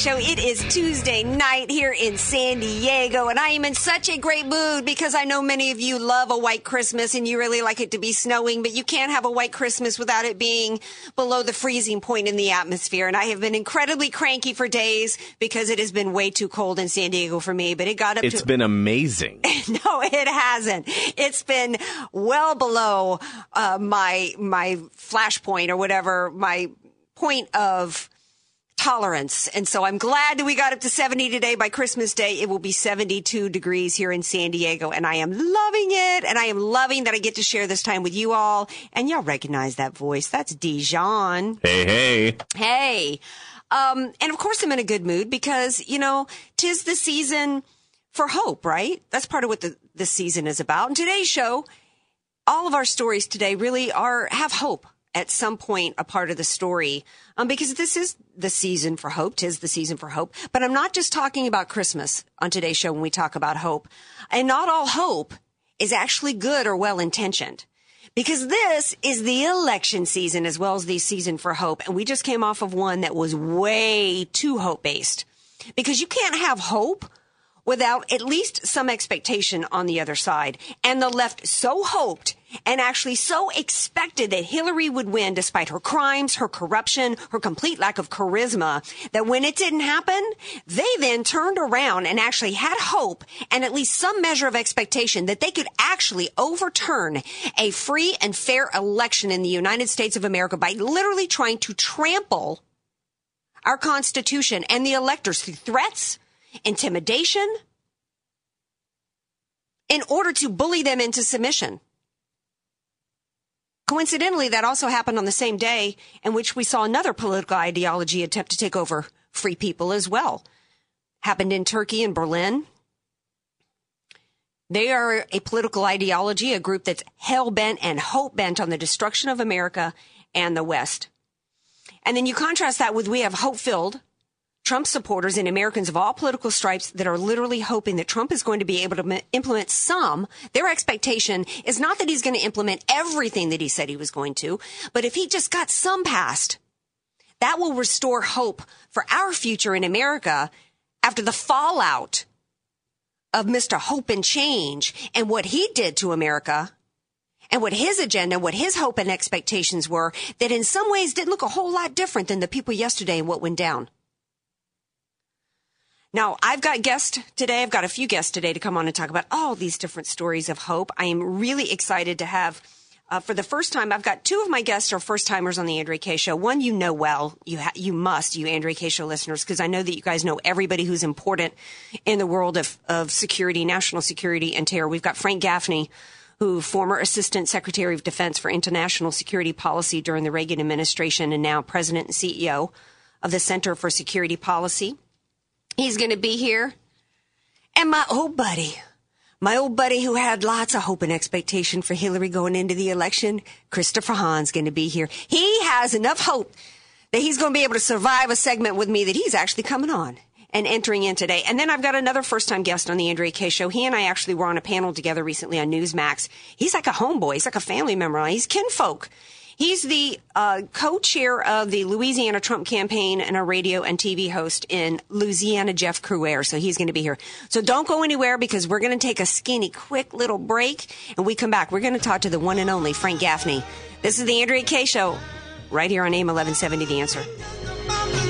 Show. It is Tuesday night here in San Diego, and I am in such a great mood because I know many of you love a white Christmas and you really like it to be snowing, but you can't have a white Christmas without it being below the freezing point in the atmosphere. And I have been incredibly cranky for days because it has been way too cold in San Diego for me, but it got up It's to. been amazing. No, it hasn't. It's been well below uh, my my flashpoint or whatever my point of tolerance. And so I'm glad that we got up to 70 today. By Christmas Day, it will be 72 degrees here in San Diego, and I am loving it. And I am loving that I get to share this time with you all. And y'all recognize that voice? That's Dijon. Hey, hey. Hey. Um, and of course I'm in a good mood because, you know, tis the season for hope, right? That's part of what the, this season is about. And today's show, all of our stories today really are, have hope at some point a part of the story. Um, because this is the season for hope. Tis the season for hope. But I'm not just talking about Christmas on today's show when we talk about hope. And not all hope is actually good or well intentioned because this is the election season as well as the season for hope. And we just came off of one that was way too hope based because you can't have hope without at least some expectation on the other side. And the left so hoped and actually so expected that Hillary would win despite her crimes, her corruption, her complete lack of charisma, that when it didn't happen, they then turned around and actually had hope and at least some measure of expectation that they could actually overturn a free and fair election in the United States of America by literally trying to trample our Constitution and the electors through threats, intimidation, in order to bully them into submission. Coincidentally, that also happened on the same day in which we saw another political ideology attempt to take over free people as well. Happened in Turkey and Berlin. They are a political ideology, a group that's hell bent and hope bent on the destruction of America and the West. And then you contrast that with we have hope filled Trump supporters and Americans of all political stripes that are literally hoping that Trump is going to be able to implement some. Their expectation is not that he's going to implement everything that he said he was going to, but if he just got some passed, that will restore hope for our future in America after the fallout of Mr. Hope and Change and what he did to America and what his agenda, what his hope and expectations were that in some ways didn't look a whole lot different than the people yesterday and what went down. Now, I've got guests today. I've got a few guests today to come on and talk about all these different stories of hope. I am really excited to have, uh, for the first time, I've got two of my guests are first timers on the Andrea Kaye show. One you know well. You ha- you must, you Andrea Kaye show listeners, because I know that you guys know everybody who's important in the world of, of security, national security and terror. We've got Frank Gaffney, who former Assistant Secretary of Defense for International Security Policy during the Reagan administration and now President and CEO of the Center for Security Policy. He's going to be here. And my old buddy, my old buddy who had lots of hope and expectation for Hillary going into the election, Christopher Hahn's going to be here. He has enough hope that he's going to be able to survive a segment with me that he's actually coming on and entering in today. And then I've got another first time guest on the Andrea Kaye show. He and I actually were on a panel together recently on Newsmax. He's like a homeboy. He's like a family member. He's kinfolk. He's the uh, co-chair of the Louisiana Trump campaign and a radio and TV host in Louisiana, Jeff Crouere. So he's going to be here. So don't go anywhere because we're going to take a skinny, quick little break. And we come back. We're going to talk to the one and only Frank Gaffney. This is the Andrea Kaye Show right here on AM 1170 The Answer.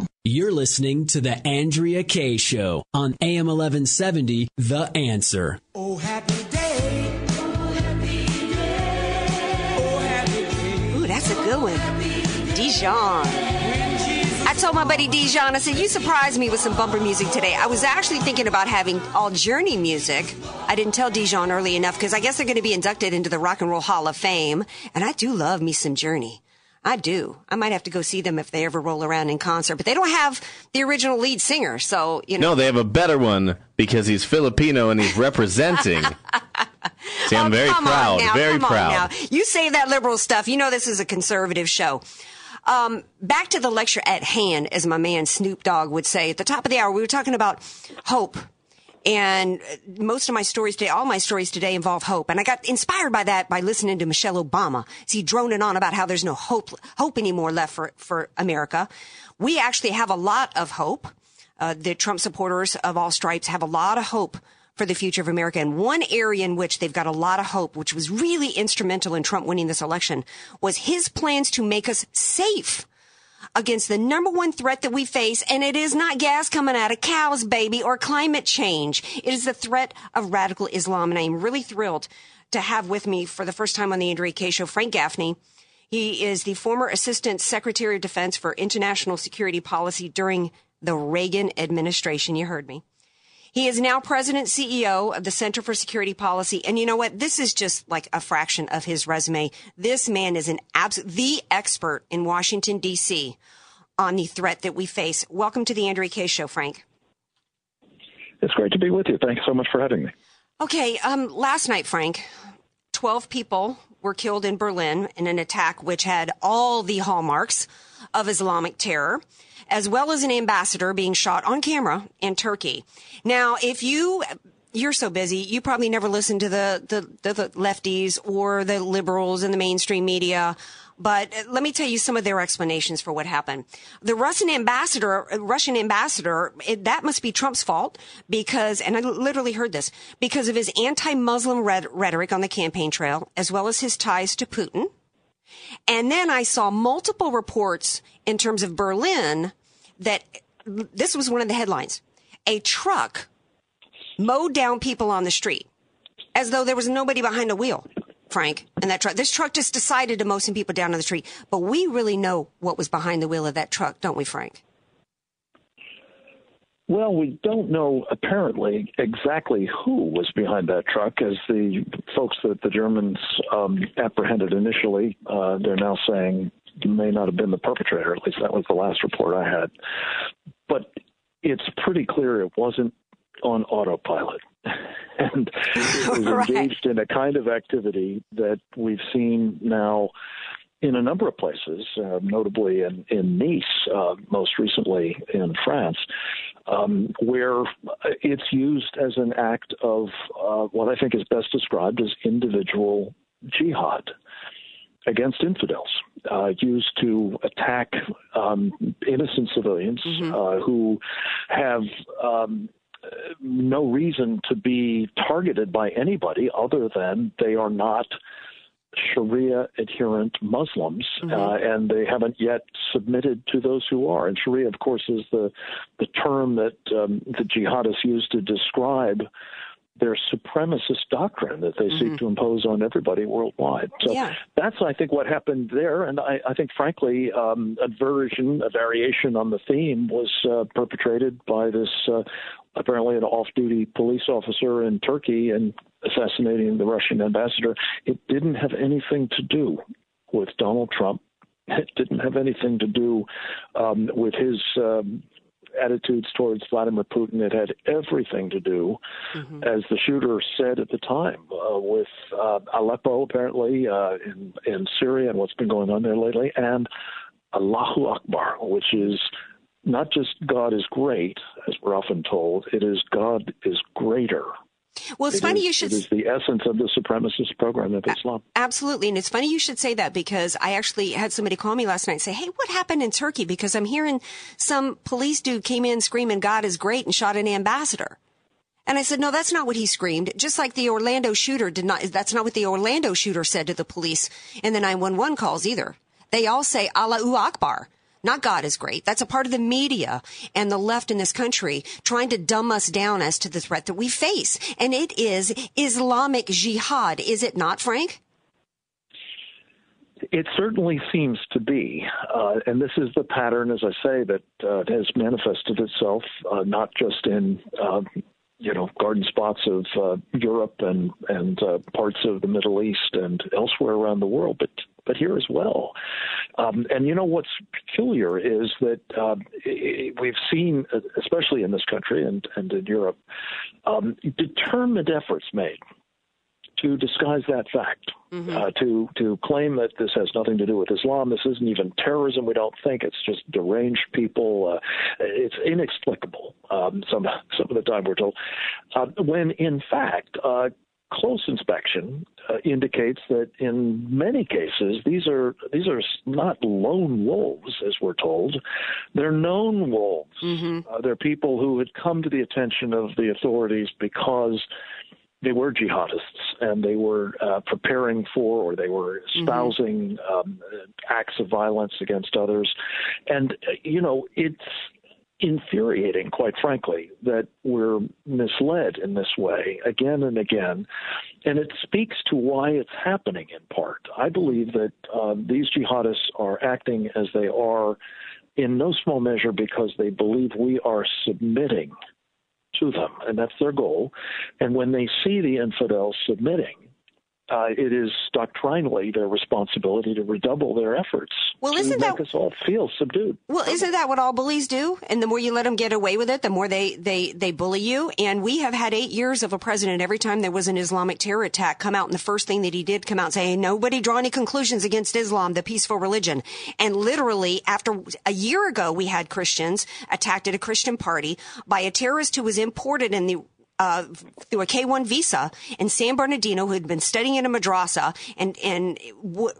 You're listening to the Andrea Kaye Show on AM 1170 The Answer. Oh, happy day. Oh, happy day. Oh, happy day. Ooh, that's a good one. Dijon. I told my buddy Dijon, I said, You surprised me with some bumper music today. I was actually thinking about having all Journey music. I didn't tell Dijon early enough because I guess they're going to be inducted into the Rock and Roll Hall of Fame. And I do love me some Journey. I do. I might have to go see them if they ever roll around in concert, but they don't have the original lead singer. So, you know. No, they have a better one because he's Filipino and he's representing. See, I'm Oh, very proud. now, very proud. now. You say that liberal stuff. You know this is a conservative show. Um, back to the lecture at hand, as my man Snoop Dogg would say at the top of the hour. We were talking about hope. And uh, most of my stories today, all my stories today involve hope. And I got inspired by that by listening to Michelle Obama. See, droning on about how there's no hope, hope anymore left for, for America. We actually have a lot of hope. Uh, the Trump supporters of all stripes have a lot of hope for the future of America. And one area in which they've got a lot of hope, which was really instrumental in Trump winning this election, was his plans to make us safe against the number one threat that we face, and it is not gas coming out of cows, baby, or climate change. It is the threat of radical Islam, and I am really thrilled to have with me for the first time on the Andrea Kaye Show Frank Gaffney. He is the former Assistant Secretary of Defense for International Security Policy during the Reagan administration. You heard me. He is now president CEO of the Center for Security Policy. And you know what? This is just like a fraction of his resume. This man is an absolute, the expert in Washington, D.C. on the threat that we face. Welcome to the Andrea Kaye Show, Frank. It's great to be with you. Thanks so much for having me. Okay, um, last night, Frank, 12 people were killed in Berlin in an attack which had all the hallmarks of Islamic terror, as well as an ambassador being shot on camera in Turkey. Now, if you you're so busy, you probably never listen to the, the, the, lefties or the liberals in the mainstream media. But let me tell you some of their explanations for what happened. The Russian ambassador, Russian ambassador, it, that must be Trump's fault because, and I literally heard this, because of his anti-Muslim red, rhetoric on the campaign trail, as well as his ties to Putin. And then I saw multiple reports in terms of Berlin that this was one of the headlines. A truck mowed down people on the street as though there was nobody behind the wheel, Frank, and that truck. This truck just decided to mow some people down on the street. But we really know what was behind the wheel of that truck, don't we, Frank? Well, we don't know apparently exactly who was behind that truck, as the folks that the Germans um, apprehended initially, uh, they're now saying may not have been the perpetrator. At least that was the last report I had. But it's pretty clear it wasn't on autopilot. and it was Right. engaged in a kind of activity that we've seen now in a number of places, uh, notably in, in Nice, uh, most recently in France, um, where it's used as an act of uh, what I think is best described as individual jihad against infidels, uh, used to attack um, innocent civilians uh, who have um, no reason to be targeted by anybody other than they are not Sharia adherent Muslims, uh, and they haven't yet submitted to those who are. And Sharia, of course, is the the term that um, the jihadists use to describe their supremacist doctrine that they seek to impose on everybody worldwide. So Yeah. that's, I think, what happened there. And I, I think, frankly, um, a version, a variation on the theme was uh, perpetrated by this uh, apparently an off duty police officer in Turkey and assassinating the Russian ambassador. It didn't have anything to do with Donald Trump. It didn't have anything to do um, with his um, attitudes towards Vladimir Putin. It had everything to do, as the shooter said at the time, uh, with uh, Aleppo apparently uh, in in Syria and what's been going on there lately, and Allahu Akbar, which is not just God is great, as we're often told. It is God is greater. Well, it's It funny is- you should It is the essence of the supremacist program of Islam. Absolutely. And it's funny you should say that because I actually had somebody call me last night and say, Hey, what happened in Turkey? Because I'm hearing some police dude came in screaming, God is great and shot an ambassador. And I said, no, that's not what he screamed. Just like the Orlando shooter did not, that's not what the Orlando shooter said to the police in the 911 calls either. They all say Allahu Akbar. Not God is great. That's a part of the media and the left in this country trying to dumb us down as to the threat that we face. And it is Islamic jihad, is it not, Frank? It certainly seems to be, uh, and this is the pattern, as I say, that uh, has manifested itself uh, not just in um, you know garden spots of uh, Europe and and uh, parts of the Middle East and elsewhere around the world, but but here as well. Um, and you know what's peculiar is that um, we've seen, especially in this country and and in Europe, um, determined efforts made to disguise that fact, uh, to to claim that this has nothing to do with Islam. This isn't even terrorism. We don't think it's just deranged people. Uh, it's inexplicable. Um, some some of the time we're told, uh, when in fact. Uh, Close inspection uh, indicates that in many cases these are these are not lone wolves, as we're told. They're known wolves. Uh, they're people who had come to the attention of the authorities because they were jihadists and they were uh, preparing for or they were espousing um, acts of violence against others. And, uh, you know, it's infuriating, quite frankly, that we're misled in this way again and again. And it speaks to why it's happening in part. I believe that um, these jihadists are acting as they are in no small measure because they believe we are submitting to them, and that's their goal. And when they see the infidels submitting, uh, it is doctrinally their responsibility to redouble their efforts Well, to isn't make that- us all feel subdued. Well, isn't that what all bullies do? And the more you let them get away with it, the more they, they, they bully you. And we have had eight years of a president. Every time there was an Islamic terror attack come out and the first thing that he did come out and say, nobody draw any conclusions against Islam, the peaceful religion. And literally after a year ago, we had Christians attacked at a Christian party by a terrorist who was imported in the uh, through a K-1 visa in San Bernardino who had been studying in a madrasa and, and w-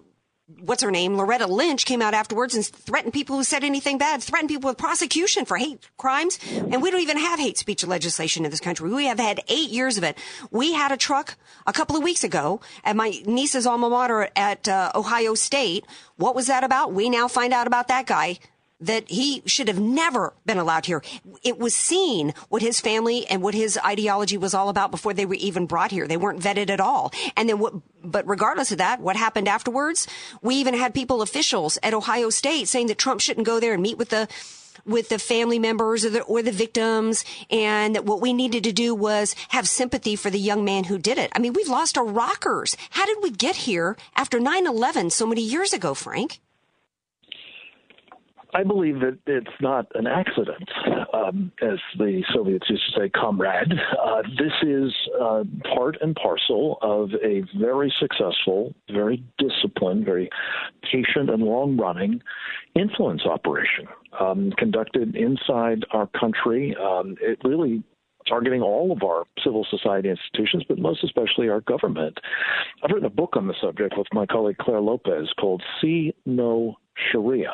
what's her name? Loretta Lynch came out afterwards and threatened people who said anything bad, threatened people with prosecution for hate crimes. And we don't even have hate speech legislation in this country. We have had eight years of it. We had a truck a couple of weeks ago at my niece's alma mater at uh, Ohio State. What was that about? We now find out about that guy that he should have never been allowed here. It was seen what his family and what his ideology was all about before they were even brought here. They weren't vetted at all. And then what, but regardless of that, what happened afterwards? We even had people, officials at Ohio State saying that Trump shouldn't go there and meet with the, with the family members or the, or the victims and that what we needed to do was have sympathy for the young man who did it. I mean, we've lost our rockers. How did we get here after 9-11 so many years ago, Frank? I believe that it's not an accident, um, as the Soviets used to say, comrade. Uh, this is uh, part and parcel of a very successful, very disciplined, very patient, and long running influence operation um, conducted inside our country. Um, it really targeting all of our civil society institutions, but most especially our government. I've written a book on the subject with my colleague Clare Lopez called See No Sharia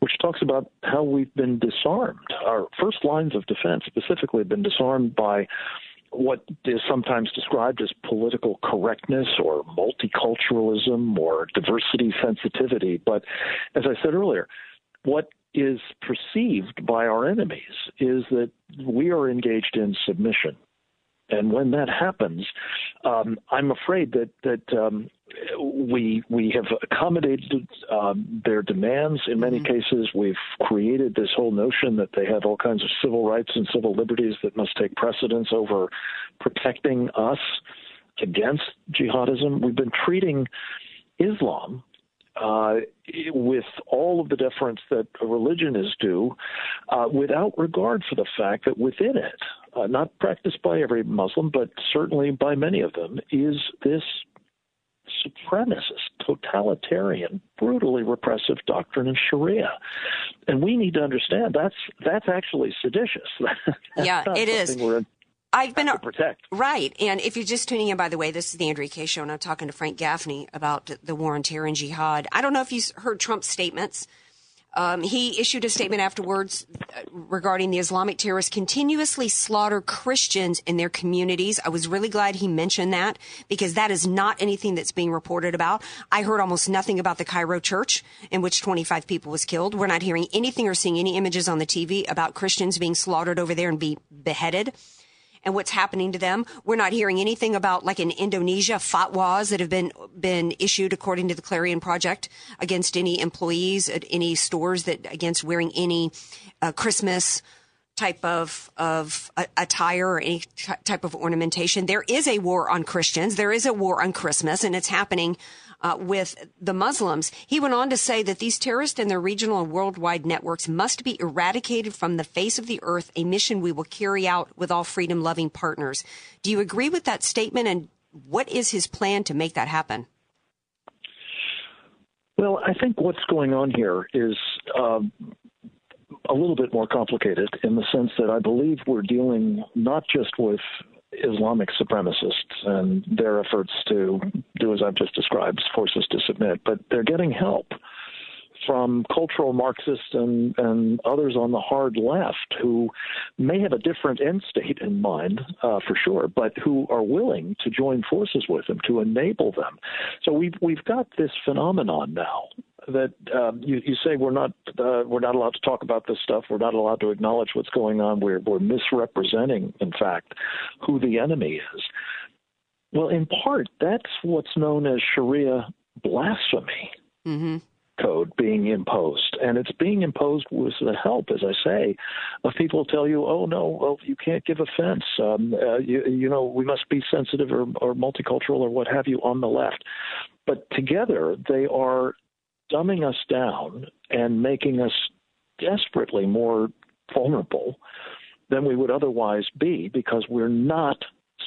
which talks about how we've been disarmed. Our first lines of defense specifically have been disarmed by what is sometimes described as political correctness or multiculturalism or diversity sensitivity. But as I said earlier, what is perceived by our enemies is that we are engaged in submission. And when that happens, um, I'm afraid that that um, we we have accommodated um, their demands. In many cases, we've created this whole notion that they have all kinds of civil rights and civil liberties that must take precedence over protecting us against jihadism. We've been treating Islam uh, with all of the deference that a religion is due, uh, without regard for the fact that within it, uh, not practiced by every Muslim, but certainly by many of them, is this supremacist, totalitarian, brutally repressive doctrine of Sharia. And we need to understand that's that's actually seditious. That's Yeah, it is. we're I've been to protect. right, and if you're just tuning in, by the way, this is the Andrea Kaye Show, and I'm talking to Frank Gaffney about the war on terror and jihad. I don't know if you've heard Trump's statements. Um, he issued a statement afterwards uh, regarding the Islamic terrorists continuously slaughter Christians in their communities. I was really glad he mentioned that because that is not anything that's being reported about. I heard almost nothing about the Cairo church in which 25 people was killed. We're not hearing anything or seeing any images on the TV about Christians being slaughtered over there and be beheaded and what's happening to them. We're not hearing anything about like in Indonesia fatwas that have been been issued according to the Clarion Project against any employees at any stores that against wearing any uh, Christmas type of of attire or any t- type of ornamentation. There is a war on Christians. There is a war on Christmas, and it's happening. Uh, with the Muslims. He went on to say that these terrorists and their regional and worldwide networks must be eradicated from the face of the earth, a mission we will carry out with all freedom loving partners. Do you agree with that statement? And what is his plan to make that happen? Well, I think what's going on here is um, a little bit more complicated in the sense that I believe we're dealing not just with Islamic supremacists and their efforts to do as I've just described, force us to submit, but they're getting help from cultural Marxists and, and others on the hard left who may have a different end state in mind, uh, for sure, but who are willing to join forces with them to enable them. So we've we've got this phenomenon now that um, you, you say we're not uh, we're not allowed to talk about this stuff. We're not allowed to acknowledge what's going on. We're we're misrepresenting, in fact, who the enemy is. Well, in part, that's what's known as Sharia blasphemy Mm-hmm. Code being imposed, and it's being imposed with the help, as I say, of people tell you, "Oh no, well you can't give offense. Um, uh, you, you know, we must be sensitive or, or multicultural or what have you on the left." But together, they are dumbing us down and making us desperately more vulnerable than we would otherwise be because we're not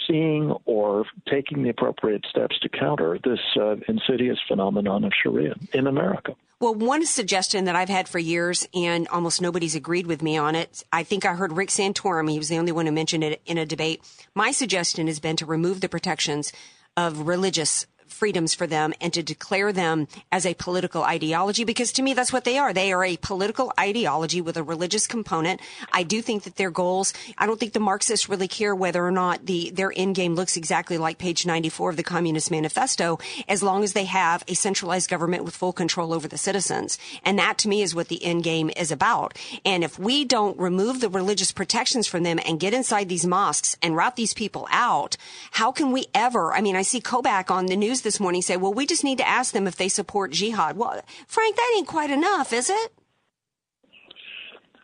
seeing or taking the appropriate steps to counter this uh, insidious phenomenon of Sharia in America. Well, one suggestion that I've had for years, and almost nobody's agreed with me on it. I think I heard Rick Santorum. He was the only one who mentioned it in a debate. My suggestion has been to remove the protections of religious freedoms for them and to declare them as a political ideology because to me that's what they are. They are a political ideology with a religious component. I do think that their goals, I don't think the Marxists really care whether or not the their end game looks exactly like page 94 of the Communist Manifesto as long as they have a centralized government with full control over the citizens. And that to me is what the end game is about. And if we don't remove the religious protections from them and get inside these mosques and route these people out, how can we ever, I mean, I see Kobach on the news this morning say, well, we just need to ask them if they support jihad. Well, Frank, that ain't quite enough, is it?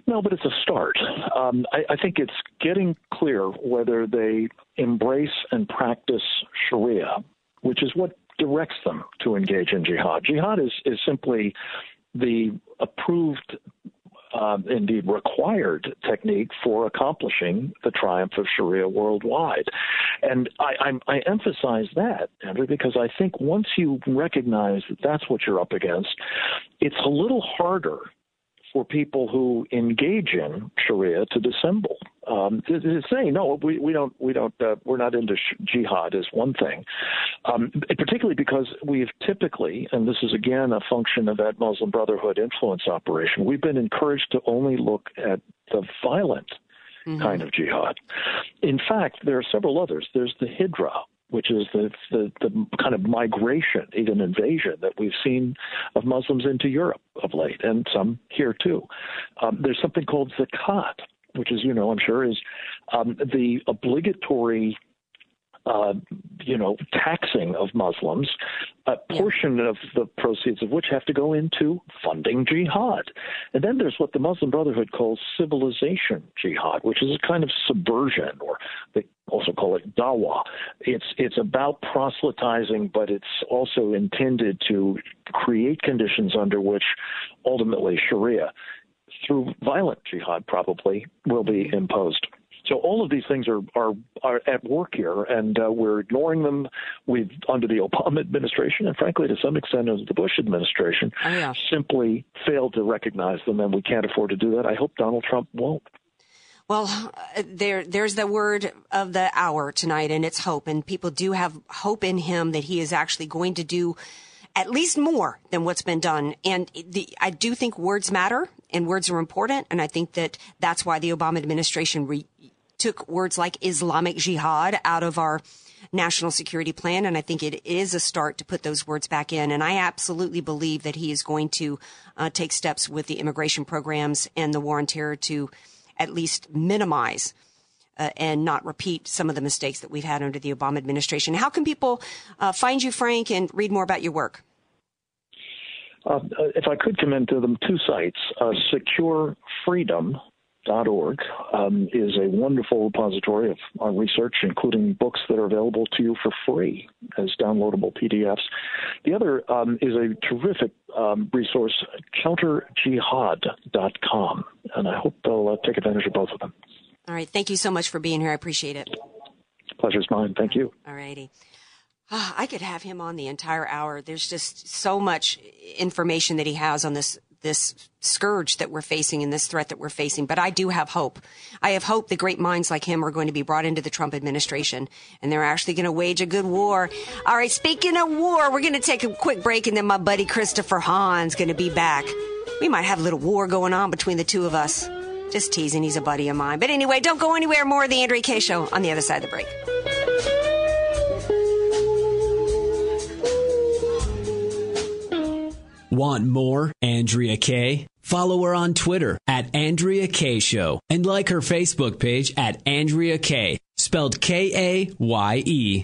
No, but it's a start. Um, I, I think it's getting clear whether they embrace and practice Sharia, which is what directs them to engage in jihad. Jihad is, is simply the approved, uh, indeed required technique for accomplishing the triumph of Sharia worldwide. And I, I'm, I emphasize that, Andrew, because I think once you recognize that that's what you're up against, it's a little harder for people who engage in Sharia to dissemble. Um, to, to say no, we, we don't, we don't, uh, we're not into sh- jihad is one thing, um, particularly because we've typically, and this is again a function of that Muslim Brotherhood influence operation, we've been encouraged to only look at the violent kind of jihad. In fact, there are several others. There's the Hijra, which is the, the, the kind of migration, even invasion that we've seen of Muslims into Europe of late, and some here too. Um, there's something called zakat, which is, you know, I'm sure is um, the obligatory uh, you know, taxing of Muslims, a portion of the proceeds of which have to go into funding jihad. And then there's what the Muslim Brotherhood calls civilization jihad, which is a kind of subversion, or they also call it dawah. It's it's about proselytizing, but it's also intended to create conditions under which ultimately Sharia, through violent jihad, probably will be imposed. So all of these things are are, are at work here, and uh, we're ignoring them. We've under the Obama administration, and frankly, to some extent, under the Bush administration, Oh, yeah. simply failed to recognize them, and we can't afford to do that. I hope Donald Trump won't. Well, there, there's the word of the hour tonight, and it's hope. And people do have hope in him that he is actually going to do at least more than what's been done. And the, I do think words matter, and words are important. And I think that that's why the Obama administration re- took words like Islamic Jihad out of our national security plan. And I think it is a start to put those words back in. And I absolutely believe that he is going to uh, take steps with the immigration programs and the war on terror to at least minimize uh, and not repeat some of the mistakes that we've had under the Obama administration. How can people uh, find you, Frank, and read more about your work? Uh, if I could commend to them two sites, uh, securefreedom.org um, is a wonderful repository of our research, including books that are available to you for free as downloadable PDFs. The other um, is a terrific um, resource, counterjihad.com, and I hope they'll uh, take advantage of both of them. All right. Thank you so much for being here. I appreciate it. Pleasure's mine. Thank you. All righty. Ah, I could have him on the entire hour. There's just so much information that he has on this this scourge that we're facing and this threat that we're facing. But I do have hope. I have hope that great minds like him are going to be brought into the Trump administration and they're actually going to wage a good war. All right. Speaking of war, we're going to take a quick break and then my buddy Christopher Hahn's going to be back. We might have a little war going on between the two of us. Just teasing. He's a buddy of mine. But anyway, don't go anywhere. More of the Andrea Kaye show on the other side of the break. Want more Andrea Kaye? Follow her on Twitter at Andrea Kaye Show and like her Facebook page at Andrea Kaye, spelled K A Y E.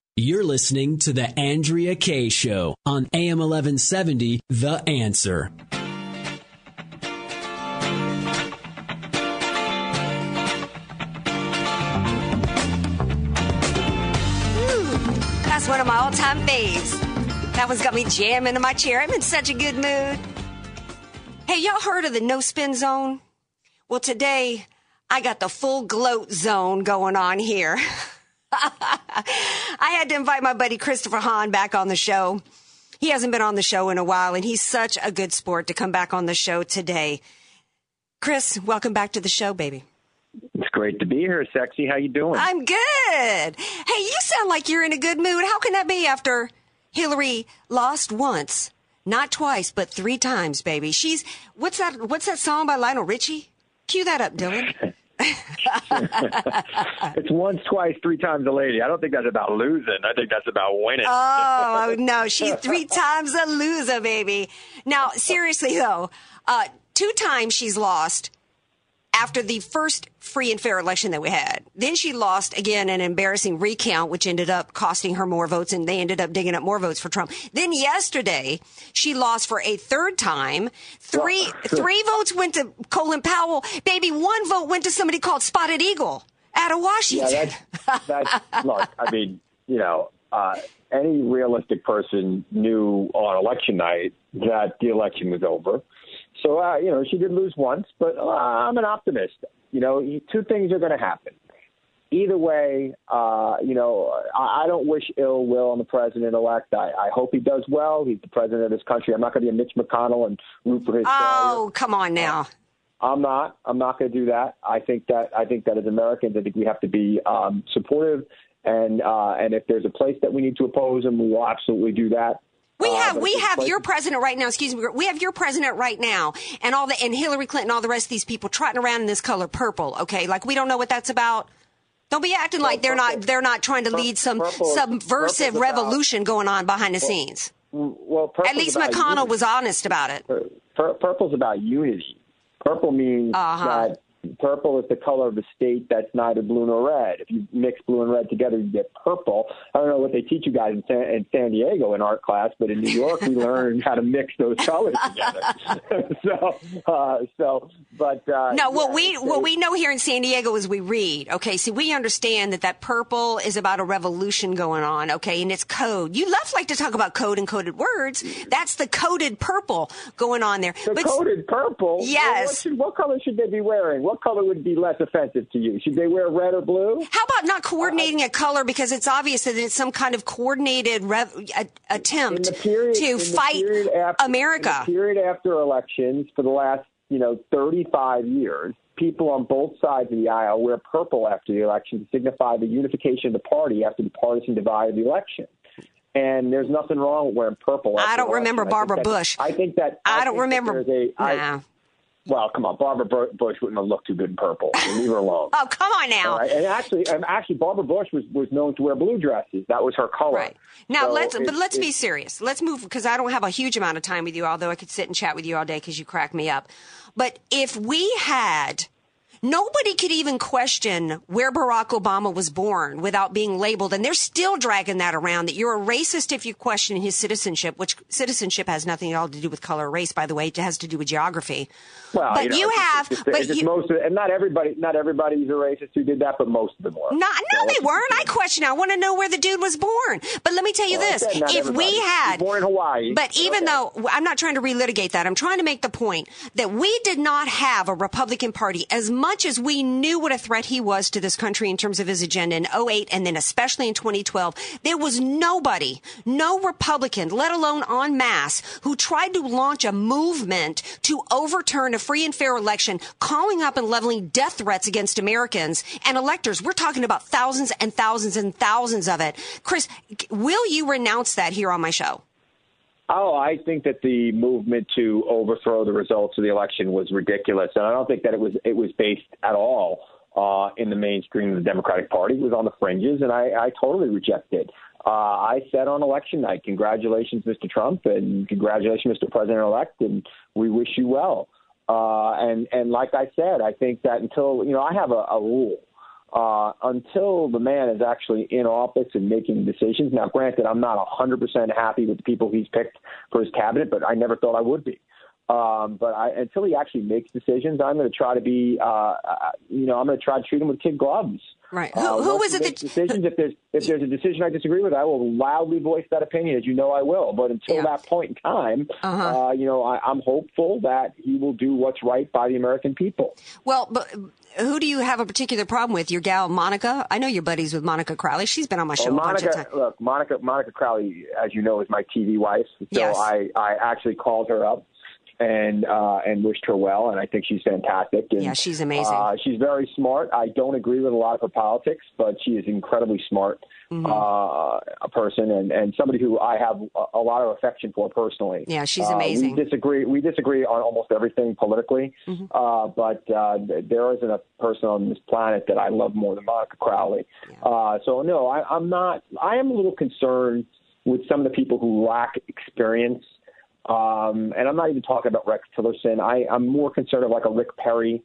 You're listening to the Andrea Kaye Show on AM 1170, The Answer. That's one of my all time faves. That one's got me jamming in my chair. I'm in such a good mood. Hey, y'all heard of the no spin zone? Well, today I got the full gloat zone going on here. I had to invite my buddy Christopher Hahn back on the show. He hasn't been on the show in a while, and he's such a good sport to come back on the show today. Chris, welcome back to the show, baby. It's great to be here, sexy. How you doing? I'm good. Hey, you sound like you're in a good mood. How can that be after Hillary lost once, not twice, but three times, baby? She's what's that? What's that song by Lionel Richie? Cue that up, Dylan. it's once, twice, three times a lady. I don't think that's about losing. I think that's about winning. Oh no, she's three times a loser, baby. Now, seriously though, uh, two times she's lost after the first free and fair election that we had. Then she lost again an embarrassing recount, which ended up costing her more votes, and they ended up digging up more votes for Trump. Then yesterday, she lost for a third time. Three three votes went to Colin Powell. Baby, one vote went to somebody called Spotted Eagle out of Washington. Yeah, that's, that's look. I mean, you know, uh, any realistic person knew on election night that the election was over. So, uh, you know, she did lose once, but uh, I'm an optimist. You know, two things are going to happen. Either way, uh, you know, I, I don't wish ill will on the president elect. I, I hope he does well. He's the president of this country. I'm not going to be a Mitch McConnell and root for his. Oh, come on now. I'm not. I'm not going to do that. I think that I think that as Americans, I think we have to be um, supportive And uh, and if there's a place that we need to oppose him, we will absolutely do that. We Uh, have we have places- your president right now. Excuse me. We have your president right now, and all the and Hillary Clinton, all the rest of these people trotting around in this color purple. Okay, like we don't know what that's about. Don't be acting like they're not they're not trying to lead some purple- subversive purple's about- revolution going on behind the scenes. Well, At least McConnell unity. was honest about it. Pur- purple's about unity. Purple means Uh-huh. that purple is the color of a state that's neither blue nor red. If you mix blue and red together, you get purple. I don't know what they teach you guys in San, in San Diego in art class, but in New York, we learn how to mix those colors together. so, uh, so, but uh, No, what yeah, we it's- what we know here in San Diego is we read. Okay, see, we understand that that purple is about a revolution going on. Okay, and it's code. You left like to talk about code and coded words. That's the coded purple going on there. The But- coded purple. Well, Yes. what, should, what color should they be wearing? What color would be less offensive to you? Should they wear red or blue? How about not coordinating a color because it's obvious that it's some kind of coordinated rev- a- attempt period, to fight after, America? Period after elections for the last, you know, 35 years, people on both sides of the aisle wear purple after the election to signify the unification of the party after the partisan divide of the election. And there's nothing wrong with wearing purple. I don't the remember election. I Barbara that- Bush. I think that I don't think that remember- there's a- I- Nah. Well, come on, Barbara Bush wouldn't have looked too good in purple. Leave her alone. Oh, come on now. Right? And actually, and actually, Barbara Bush was, was known to wear blue dresses. That was her color. Right. Now So let's but let's be serious. Let's move because I don't have a huge amount of time with you, although I could sit and chat with you all day because you crack me up. But if we had Nobody could even question where Barack Obama was born without being labeled. And they're still dragging that around that you're a racist if you question his citizenship, which citizenship has nothing at all to do with color or race, by the way. It has to do with geography. Well, but you, know, you have, just, but you, most of, and not everybody, not everybody's a racist who did that, but most of them were. Not, no, they weren't. I question. I want to know where the dude was born. But let me tell you Well, this: if we had, born in Hawaii. But even though I'm not trying to relitigate that, I'm trying to make the point that we did not have a Republican Party as much as we knew what a threat he was to this country in terms of his agenda in 08 and then especially in 2012. There was nobody, no Republican, let alone en masse, who tried to launch a movement to overturn a free and fair election, calling up and leveling death threats against Americans and electors. We're talking about thousands and thousands and thousands of it. Chris, will you renounce that here on my show? Oh, I think that the movement to overthrow the results of the election was ridiculous, and I don't think that it was it was based at all uh, in the mainstream of the Democratic Party. It was on the fringes, and I, I totally reject it. Uh, I said on election night, "Congratulations, Mr. Trump, and congratulations, Mr. President-elect, and we wish you well." Uh, and and like I said, I think that until you know, I have a, a rule uh, until the man is actually in office and making decisions. Now, granted, I'm not 100% happy with the people he's picked for his cabinet, but I never thought I would be. Um, but I, until he actually makes decisions, I'm going to try to be, uh, uh, you know, I'm going to try to treat him with kid gloves. Right. Uh, Who, who was it that decisions? If there's if there's a decision I disagree with, I will loudly voice that opinion, as you know I will. But until that point in time, Uh-huh. uh, you know, I, I'm hopeful that he will do what's right by the American people. Well, but who do you have a particular problem with? Your gal Monica? I know you're buddies with Monica Crowley. She's been on my show Well, a bunch of Monica, times. look, Monica, Monica Crowley, as you know, is my TV wife. So Yes. I, I actually called her up and uh, and wished her well, and I think she's fantastic. And, Yeah, she's amazing. Uh, she's very smart. I don't agree with a lot of her politics, but she is incredibly smart. Mm-hmm. Uh, a person and, and somebody who I have a, a lot of affection for personally. Yeah, she's Uh, amazing. we disagree. We disagree on almost everything politically, Mm-hmm. uh, but uh, there isn't a person on this planet that I love more than Monica Crowley. Uh, so no, I, I'm not. I am a little concerned with some of the people who lack experience. Um, and I'm not even talking about Rex Tillerson. I, I'm more concerned of like a Rick Perry.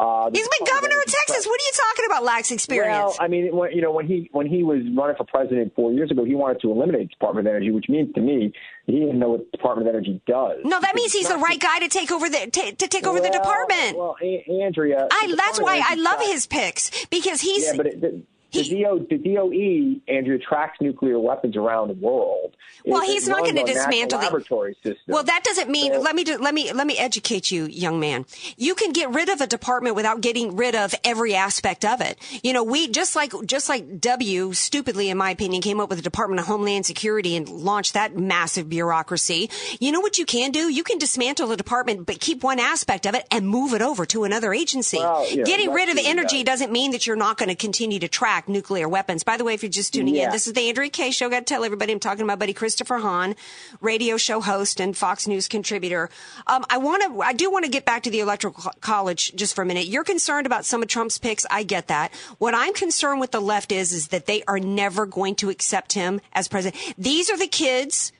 Uh, He's been governor of Texas. What are you talking about? Lacks experience. well, I mean, when, you know, when he when he was running for president four years ago, he wanted to eliminate the Department of Energy, which means to me he didn't know what the Department of Energy does. no, that means he's the right guy to take over the to, to take over the department. Well, A- Andrea, I, the that's why I love his picks because he's Yeah, but it, the, DO, the DOE, Andrea, tracks nuclear weapons around the world. Well, It- he's it not on national dismantle the- laboratory system. Well, that doesn't mean. let me do, let me let me educate you, young man. You can get rid of a department without getting rid of every aspect of it. You know, we just like just like W stupidly, in my opinion, came up with the Department of Homeland Security and launched that massive bureaucracy. You know what you can do? You can dismantle the department, but keep one aspect of it and move it over to another agency. Well, yeah, Getting rid of energy doesn't mean that you're not going to continue to track attack nuclear weapons. By the way, if you're just tuning Yeah. in, this is the Andrea Kaye show. Got to tell everybody I'm talking to my buddy Christopher Hahn, radio show host and Fox News contributor. Um, I want to, I do want to get back to the electoral co- college just for a minute. You're concerned about some of Trump's picks. I get that. What I'm concerned with the left is, is that they are never going to accept him as president. These are the kids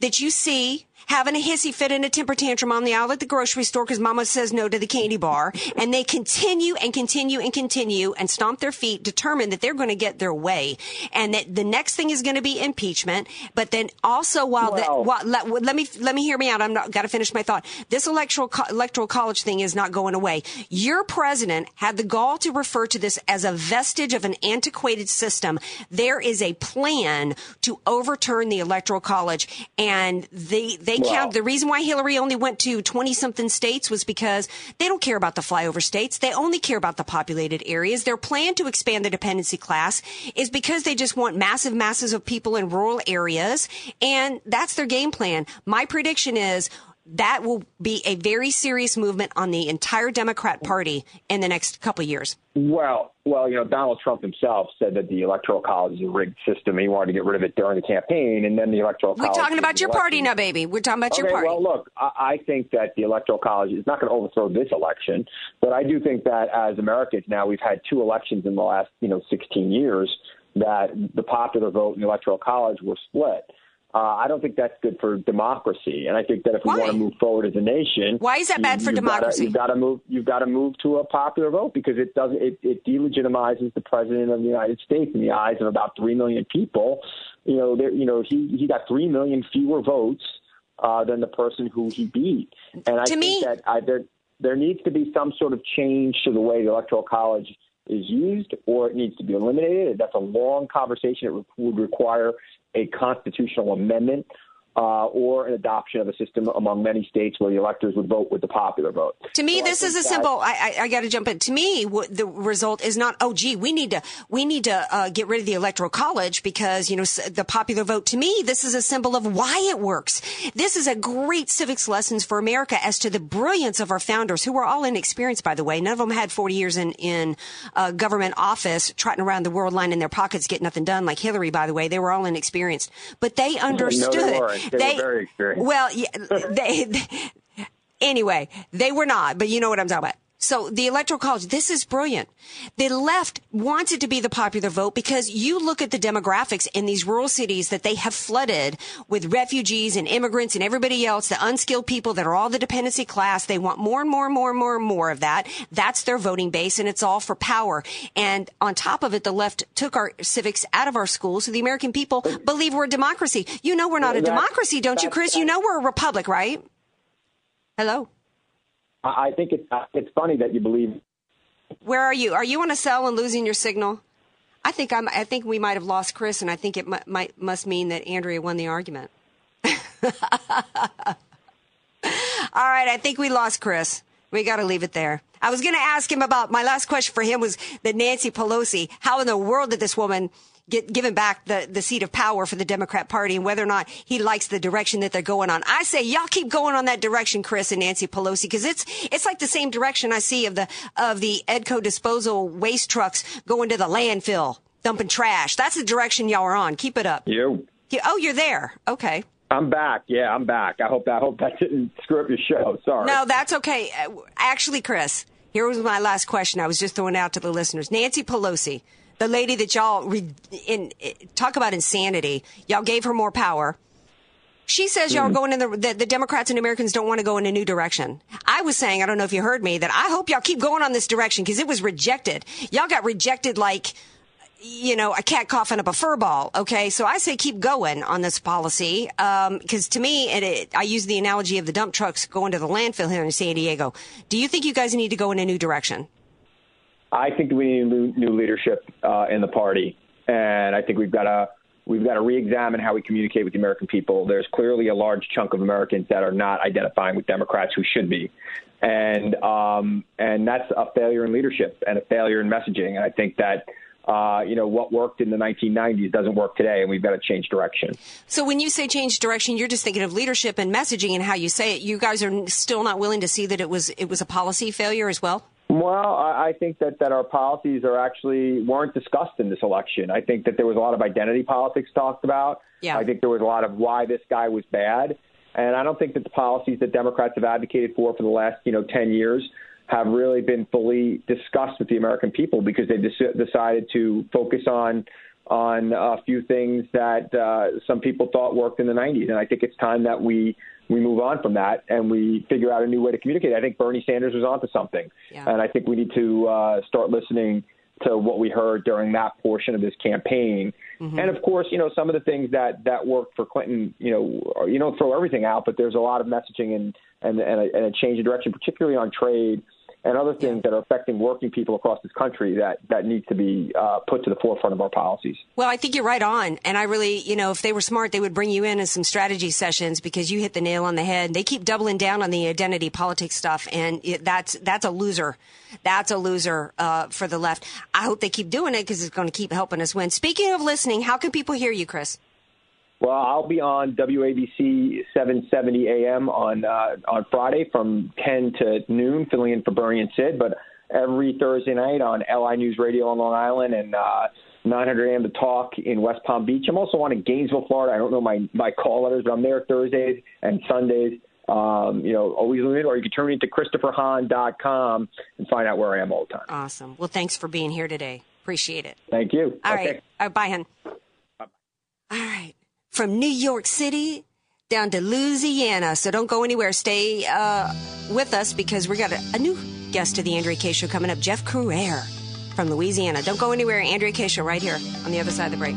that you see having a hissy fit and a temper tantrum on the aisle at the grocery store because mama says no to the candy bar. And they continue and continue and continue and stomp their feet, determined that they're going to get their way. And that the next thing is going to be impeachment. But then also while that, while, let, let me, let me hear me out. I'm not, got to finish my thought. This electoral, co- electoral college thing is not going away. Your president had the gall to refer to this as a vestige of an antiquated system. There is a plan to overturn the electoral college and they, they Well- count, the reason why Hillary only went to 20 something states was because they don't care about the flyover states. They only care about the populated areas. Their plan to expand the dependency class is because they just want massive masses of people in rural areas. And that's their game plan. My prediction is that will be a very serious movement on the entire Democrat party in the next couple of years. Well, well, you know, Donald Trump himself said that the electoral college is a rigged system. He wanted to get rid of it during the campaign, and then the electoral college. We're talking about your elected. party now, baby. We're talking about your party. Well, look, I, I think that the electoral college is not going to overthrow this election, but I do think that as Americans now, we've had two elections in the last, you know, 16 years that the popular vote and the electoral college were split. Uh, I don't think that's good for democracy, and I think that if we want to move forward as a nation, Why is that bad for democracy? Gotta, you've got to move. You've got to move to a popular vote because it doesn't. It, it delegitimizes the president of the United States in the eyes of about three million people. You know, there. You know, he he got three million fewer votes uh, than the person who he beat, and I To think me- that I, there there needs to be some sort of change to the way the electoral college is used, or it needs to be eliminated. That's a long conversation. It would require a constitutional amendment uh, or an adoption of a system among many states where the electors would vote with the popular vote. To me, So this is a that- simple. I, I, I got to jump in. To me, what the result is not. Oh, gee, we need to we need to uh, get rid of the electoral college because you know the popular vote. To me, this is a symbol of why it works. This is a great civics lessons for America as to the brilliance of our founders, who were all inexperienced, by the way. None of them had forty years in in uh, government office, trotting around the world, lining their pockets, getting nothing done. Like Hillary, by the way, they were all inexperienced, but they understood. No, they They, were very experienced. Well, yeah, they, they anyway, they were not, but you know what I'm talking about. So the electoral college, this is brilliant. The left wants it to be the popular vote because you look at the demographics in these rural cities that they have flooded with refugees and immigrants and everybody else, the unskilled people that are all the dependency class. They want more and more and more and more and more of that. That's their voting base and it's all for power. And on top of it, the left took our civics out of our schools so the American people believe we're a democracy. You know we're not a democracy, don't you, Chris? You know we're a republic, right? Hello? I think it's it's funny that you believe. Where are you? Are you on a cell and losing your signal? I think I'm. I think we might have lost Chris, and I think it mu- might must mean that Andrea won the argument. All right, I think we lost Chris. We got to leave it there. I was going to ask him about my last question for him was that Nancy Pelosi. How in the world did this woman get given back the, the seat of power for the Democrat Party and whether or not he likes the direction that they're going on? I say y'all keep going on that direction, Chris and Nancy Pelosi, because it's it's like the same direction I see of the of the Edco disposal waste trucks going to the landfill dumping trash. That's the direction y'all are on. Keep it up. You. Oh, you're there. Okay. I'm back. Yeah, I'm back. I hope I hope that didn't screw up your show. Sorry. No, that's okay. Uh, Actually, Chris, here was my last question. I was just throwing out to the listeners. Nancy Pelosi, the lady that y'all re- in, talk about insanity, y'all gave her more power. She says y'all are going in the, the the Democrats and Americans don't want to go in a new direction. I was saying, I don't know if you heard me, that I hope y'all keep going on this direction because it was rejected. Y'all got rejected like you know, a cat coughing up a fur ball. Okay. So I say keep going on this policy. Um, cause to me, it, it, I use the analogy of the dump trucks going to the landfill here in San Diego. Do you think you guys need to go in a new direction? I think we need new, leadership uh, in the party, and I think we've got to we've got to re-examine how we communicate with the American people. There's clearly a large chunk of Americans that are not identifying with Democrats who should be, and um, and that's a failure in leadership and a failure in messaging. And I think that. Uh, you know what worked in the 1990s doesn't work today, and we've got to change direction. So when you say change direction, you're just thinking of leadership and messaging and how you say it. You guys are still not willing to see that it was it was a policy failure as well. Well, I think that, that our policies are actually weren't discussed in this election. I think that there was a lot of identity politics talked about. Yeah. I think there was a lot of why this guy was bad, and I don't think that the policies that Democrats have advocated for for the last you know ten years have really been fully discussed with the American people because they dec- decided to focus on on a few things that uh, some people thought worked in the 90s, and I think it's time that we we move on from that and we figure out a new way to communicate. I think Bernie Sanders was onto something, and I think we need to uh, start listening to what we heard during that portion of this campaign. Mm-hmm. And of course, you know, some of the things that that worked for Clinton, you know, you don't throw everything out, but there's a lot of messaging and and and a, and a change of direction, particularly on trade and other things that are affecting working people across this country that that needs to be uh, put to the forefront of our policies. Well, I think you're right on. And I really, you know, if they were smart, they would bring you in in some strategy sessions because you hit the nail on the head. They keep doubling down on the identity politics stuff, and it, that's that's a loser. That's a loser uh, for the left. I hope they keep doing it because it's going to keep helping us win. Speaking of listening, how can people hear you, Chris? Well, I'll be on WABC 770 AM on uh, on Friday from 10 to noon, filling in for Bernie and Sid. But every Thursday night on LI News Radio on Long Island and uh, 900 AM to Talk in West Palm Beach. I'm also on in Gainesville, Florida. I don't know my my call letters, but I'm there Thursdays and Sundays. Um, you know, always limited, or you can turn into ChristopherHahn.com and find out where I am all the time. Awesome. Well, thanks for being here today. Appreciate it. Thank you. All okay. right. All right. Bye, hun. All right. From New York City down to Louisiana. So don't go anywhere. Stay uh, with us because we got a, a new guest to the Andrea Kaye Show coming up, Jeff Crouere from Louisiana. Don't go anywhere. Andrea Kaye Show right here on the other side of the break.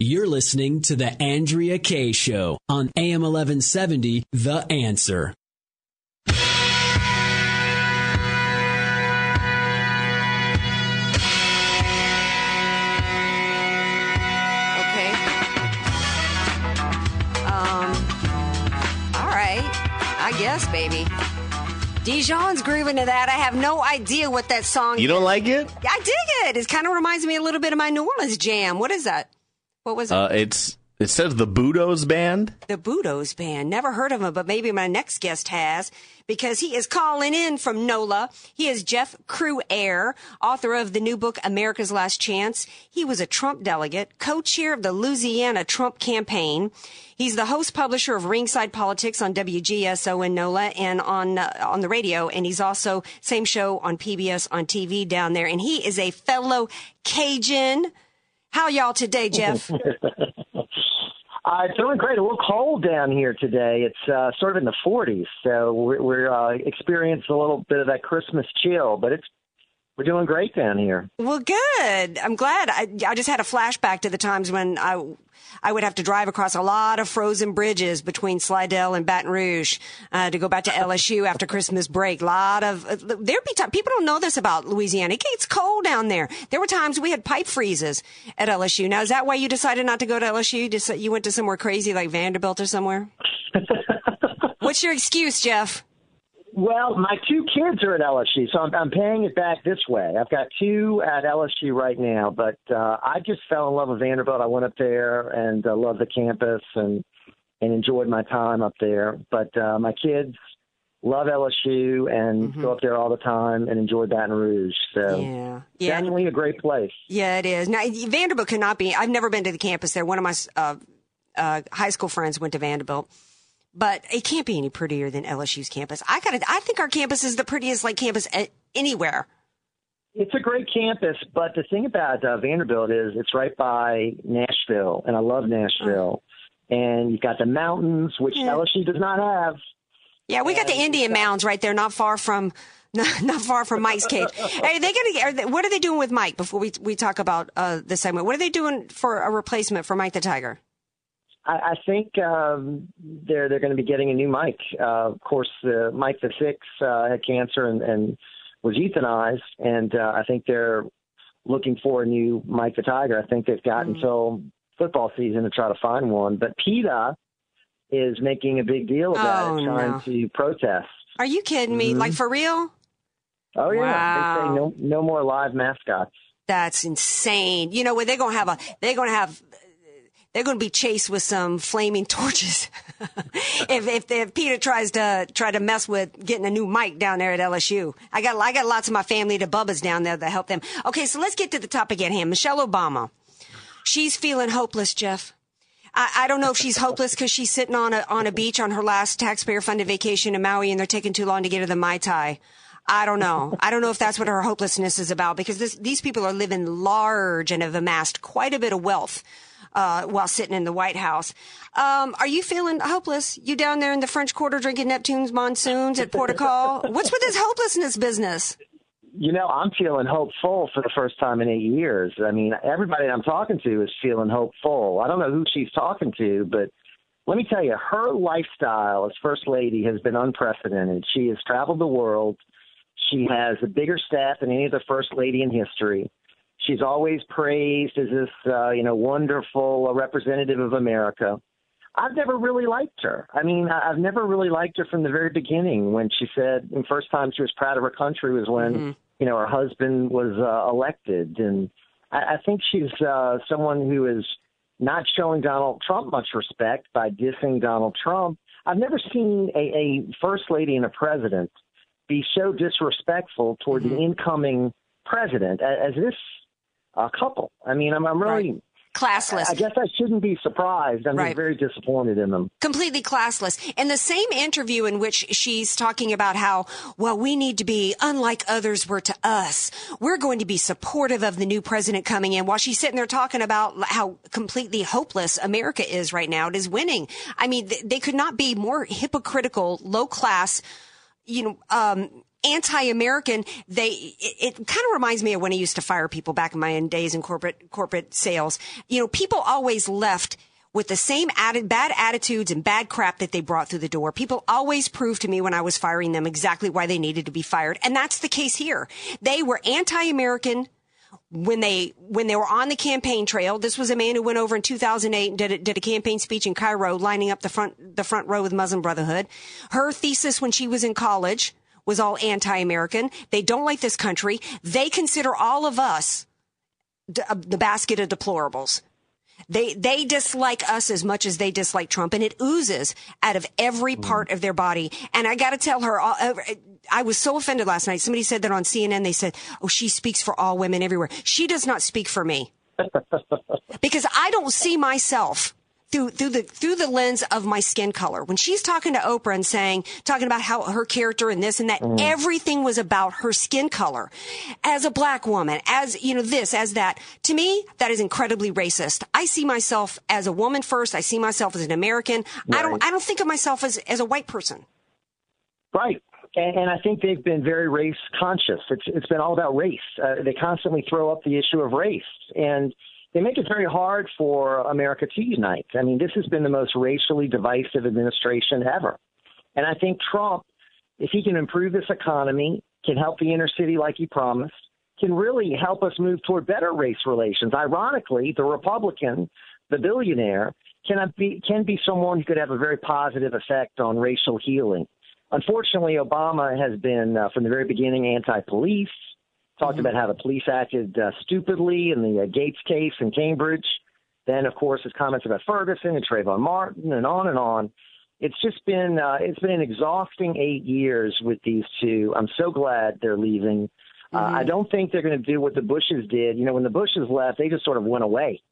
You're listening to The Andrea Kaye Show on AM 1170, The Answer. Okay. Um. All right. I guess, baby. Dijon's grooving to that. I have no idea what that song. You don't like it? I dig it. It kind of reminds me a little bit of my New Orleans jam. What is that? What was it? Uh, it's it says the Budos Band. the Budos Band. Never heard of him, but maybe my next guest has because he is calling in from NOLA. He is Jeff Crouere, author of the new book America's Last Chance. He was a Trump delegate, co-chair of the Louisiana Trump campaign. He's the host publisher of Ringside Politics on WGSO in NOLA and on uh, on the radio, and he's also same show on PBS on TV down there. And he is a fellow Cajun. How y'all today, Jeff? Uh, it's doing great. A little cold down here today. It's uh, sort of in the 40s, so we're, we're uh, experiencing a little bit of that Christmas chill. But it's we're doing great down here. Well, good. I'm glad. I, I just had a flashback to the times when I I would have to drive across a lot of frozen bridges between Slidell and Baton Rouge uh, to go back to LSU after Christmas break. A lot of uh, there'd be time. People don't know this about Louisiana. It gets cold down there. There were times we had pipe freezes at LSU. Now, is that why you decided not to go to LSU? You you went to somewhere crazy like Vanderbilt or somewhere? What's your excuse, Jeff? Well, my two kids are at LSU, so I'm, I'm paying it back this way. I've got two at LSU right now, but uh, I just fell in love with Vanderbilt. I went up there and uh, loved the campus and and enjoyed my time up there. But uh, my kids love LSU and go up there all the time and enjoy Baton Rouge. So Yeah. Yeah. definitely a great place. Yeah, it is. Now, Vanderbilt cannot be. I've never been to the campus there. One of my uh, uh, high school friends went to Vanderbilt, but it can't be any prettier than LSU's campus. I got. I think our campus is the prettiest like campus anywhere. It's a great campus, but the thing about uh, Vanderbilt is it's right by Nashville, and I love Nashville. and you've got the mountains, which Yeah. LSU does not have. Yeah, we got the Indian mounds right there, not far from. Not, not far from Mike's cage. Hey, they gonna get? Are they, what are they doing with Mike? Before we we talk about uh, this segment, what are they doing for a replacement for Mike the Tiger? I, I think um, they're they're going to be getting a new Mike. Uh, of course, uh, Mike the Six uh, had cancer and, and was euthanized, and uh, I think they're looking for a new Mike the Tiger. I think they've got until football season to try to find one. But PETA is making a big deal about Oh, it, trying no. to protest. Are you kidding me? Mhm. Like for real? Oh yeah, Wow. they say no no more live mascots. That's insane. You know what? They're gonna have a. They're gonna have. They're going to be chased with some flaming torches if, if if PETA tries to try to mess with getting a new Mike down there at LSU. I got I got lots of my family, to Bubbas down there to help them. Okay, so let's get to the topic at hand. Michelle Obama, she's feeling hopeless, Jeff. I, I don't know if she's hopeless because she's sitting on a on a beach on her last taxpayer funded vacation in Maui and they're taking too long to get her the mai tai. I don't know. I don't know if that's what her hopelessness is about because this, these people are living large and have amassed quite a bit of wealth uh, while sitting in the White House. Um, are you feeling hopeless? You down there in the French Quarter drinking Neptune's monsoons at Port Call? What's with this hopelessness business? You know, I'm feeling hopeful for the first time in eight years. I mean, everybody I'm talking to is feeling hopeful. I don't know who she's talking to, but let me tell you, her lifestyle as First Lady has been unprecedented. She has traveled the world. She has a bigger staff than any other First Lady in history. She's always praised as this, uh, you know, wonderful uh, representative of America. I've never really liked her. I mean, I've never really liked her from the very beginning when she said the first time she was proud of her country was when, you know, her husband was uh, elected. And I, I think she's uh, someone who is not showing Donald Trump much respect by dissing Donald Trump. I've never seen a, a first lady and a president be so disrespectful toward the incoming president a- as this uh, couple. I mean, I'm, I'm really Classless. I guess I shouldn't be surprised. I'm Right. very disappointed in them. completely classless. In the same interview in which she's talking about how, well, we need to be unlike others were to us. We're going to be supportive of the new president coming in while she's sitting there talking about how completely hopeless America is right now. It is winning. I mean, they could not be more hypocritical, low class, you know, um, anti-American. They, it, it kind of reminds me of when I used to fire people back in my days in corporate, corporate sales. You know, people always left with the same added bad attitudes and bad crap that they brought through the door. People always proved to me when I was firing them exactly why they needed to be fired. And that's the case here. They were anti-American when they when they were on the campaign trail. This was a man who went over in 2008 and did a, did a campaign speech in Cairo, lining up the front the front row with Muslim Brotherhood. Her thesis when she was in college was all anti-American. They don't like this country. They consider all of us d- uh, the basket of deplorables. They they dislike us as much as they dislike Trump, and it oozes out of every part of their body. And I got to tell her, I was so offended last night. Somebody said that on CNN. They said, "Oh, she speaks for all women everywhere." She does not speak for me because I don't see myself through through the through the lens of my skin color. When she's talking to Oprah and saying talking about how her character and this and that, everything was about her skin color. As a black woman, as you know this, as that. To me, that is incredibly racist. I see myself as a woman first. I see myself as an American. I don't I don't think of myself as as a white person. Right. And, and I think they've been very race conscious. It's it's been all about race. Uh, they constantly throw up the issue of race, and they make it very hard for America to unite. I mean, this has been the most racially divisive administration ever. And I think Trump, if he can improve this economy, can help the inner city like he promised, can really help us move toward better race relations. Ironically, the Republican, the billionaire, can be can be someone who could have a very positive effect on racial healing. Unfortunately, Obama has been uh, from the very beginning anti-police. Talked about how the police acted uh, stupidly in the uh, Gates case in Cambridge. Then, of course, his comments about Ferguson and Trayvon Martin, and on and on. It's just been uh, it's been an exhausting eight years with these two. I'm so glad they're leaving. Uh, I don't think they're going to do what the Bushes did. You know, when the Bushes left, they just sort of went away.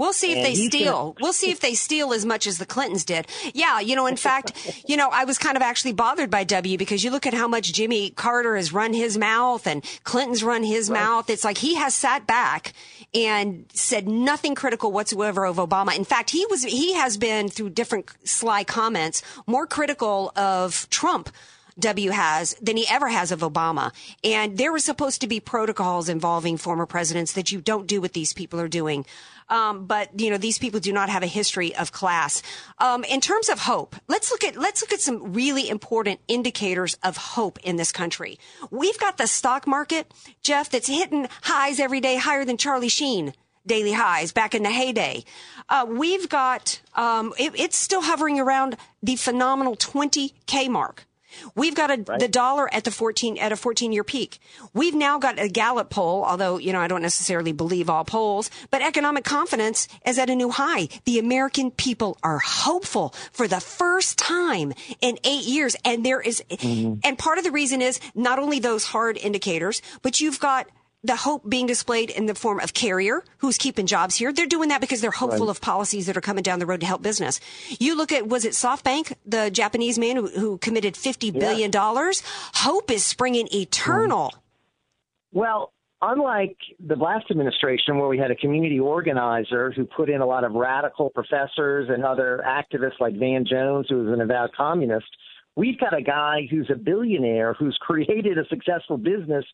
We'll see if they steal. gonna- We'll see if they steal as much as the Clintons did. Yeah, you know, in fact, you know, I was kind of actually bothered by W because you look at how much Jimmy Carter has run his mouth and Clinton's run his mouth. It's like he has sat back and said nothing critical whatsoever of Obama. In fact, he was he has been through different sly comments more critical of Trump W has than he ever has of Obama. And there were supposed to be protocols involving former presidents that you don't do what these people are doing. Um, but you know these people do not have a history of class. Um, in terms of hope, let's look at let's look at some really important indicators of hope in this country. We've got the stock market, Jeff, that's hitting highs every day, higher than Charlie Sheen daily highs back in the heyday. Uh, we've got um, it, it's still hovering around the phenomenal 20k mark. We've got a, the dollar at the 14 at a 14 year peak. We've now got a Gallup poll, although you know I don't necessarily believe all polls, but economic confidence is at a new high. The American people are hopeful for the first time in 8 years and there is mm-hmm. and part of the reason is not only those hard indicators, but you've got the hope being displayed in the form of Carrier, who's keeping jobs here. They're doing that because they're hopeful Right. of policies that are coming down the road to help business. You look at, was it SoftBank, the Japanese man who, who committed $50 billion? Hope is springing eternal. Well, unlike the last administration, where we had a community organizer who put in a lot of radical professors and other activists like Van Jones, who was an avowed communist, we've got a guy who's a billionaire who's created a successful business,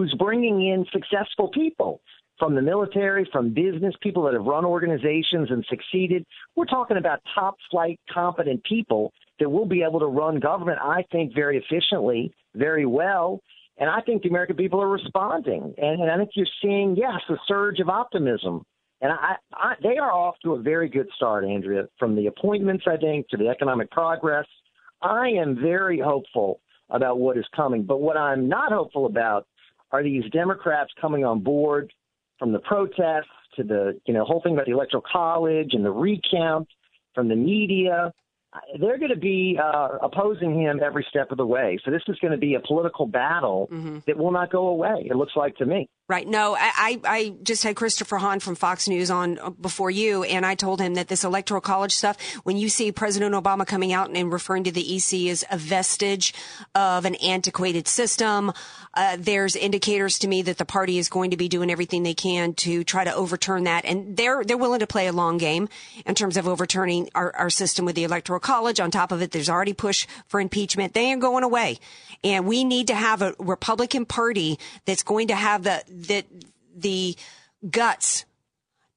who's bringing in successful people from the military, from business, people that have run organizations and succeeded. We're talking about top flight, competent people that will be able to run government, I think, very efficiently, very well. And I think the American people are responding. And, and I think you're seeing, yes, a surge of optimism. And I, I, they are off to a very good start, Andrea, from the appointments, I think, to the economic progress. I am very hopeful about what is coming. But what I'm not hopeful about are these Democrats coming on board from the protests to the, you know, whole thing about the electoral college and the recount from the media. They're going to be uh, opposing him every step of the way. So this is going to be a political battle that will not go away. It looks like to me. Right. No, I, I, just had Christopher Hahn from Fox News on uh, before you, and I told him that this electoral college stuff, when you see President Obama coming out and referring to the EC as a vestige of an antiquated system, uh, there's indicators to me that the party is going to be doing everything they can to try to overturn that, and they're they're willing to play a long game in terms of overturning our, our system with the electoral college. On top of it, there's already push for impeachment. They ain't going away, and we need to have a Republican Party that's going to have the that the guts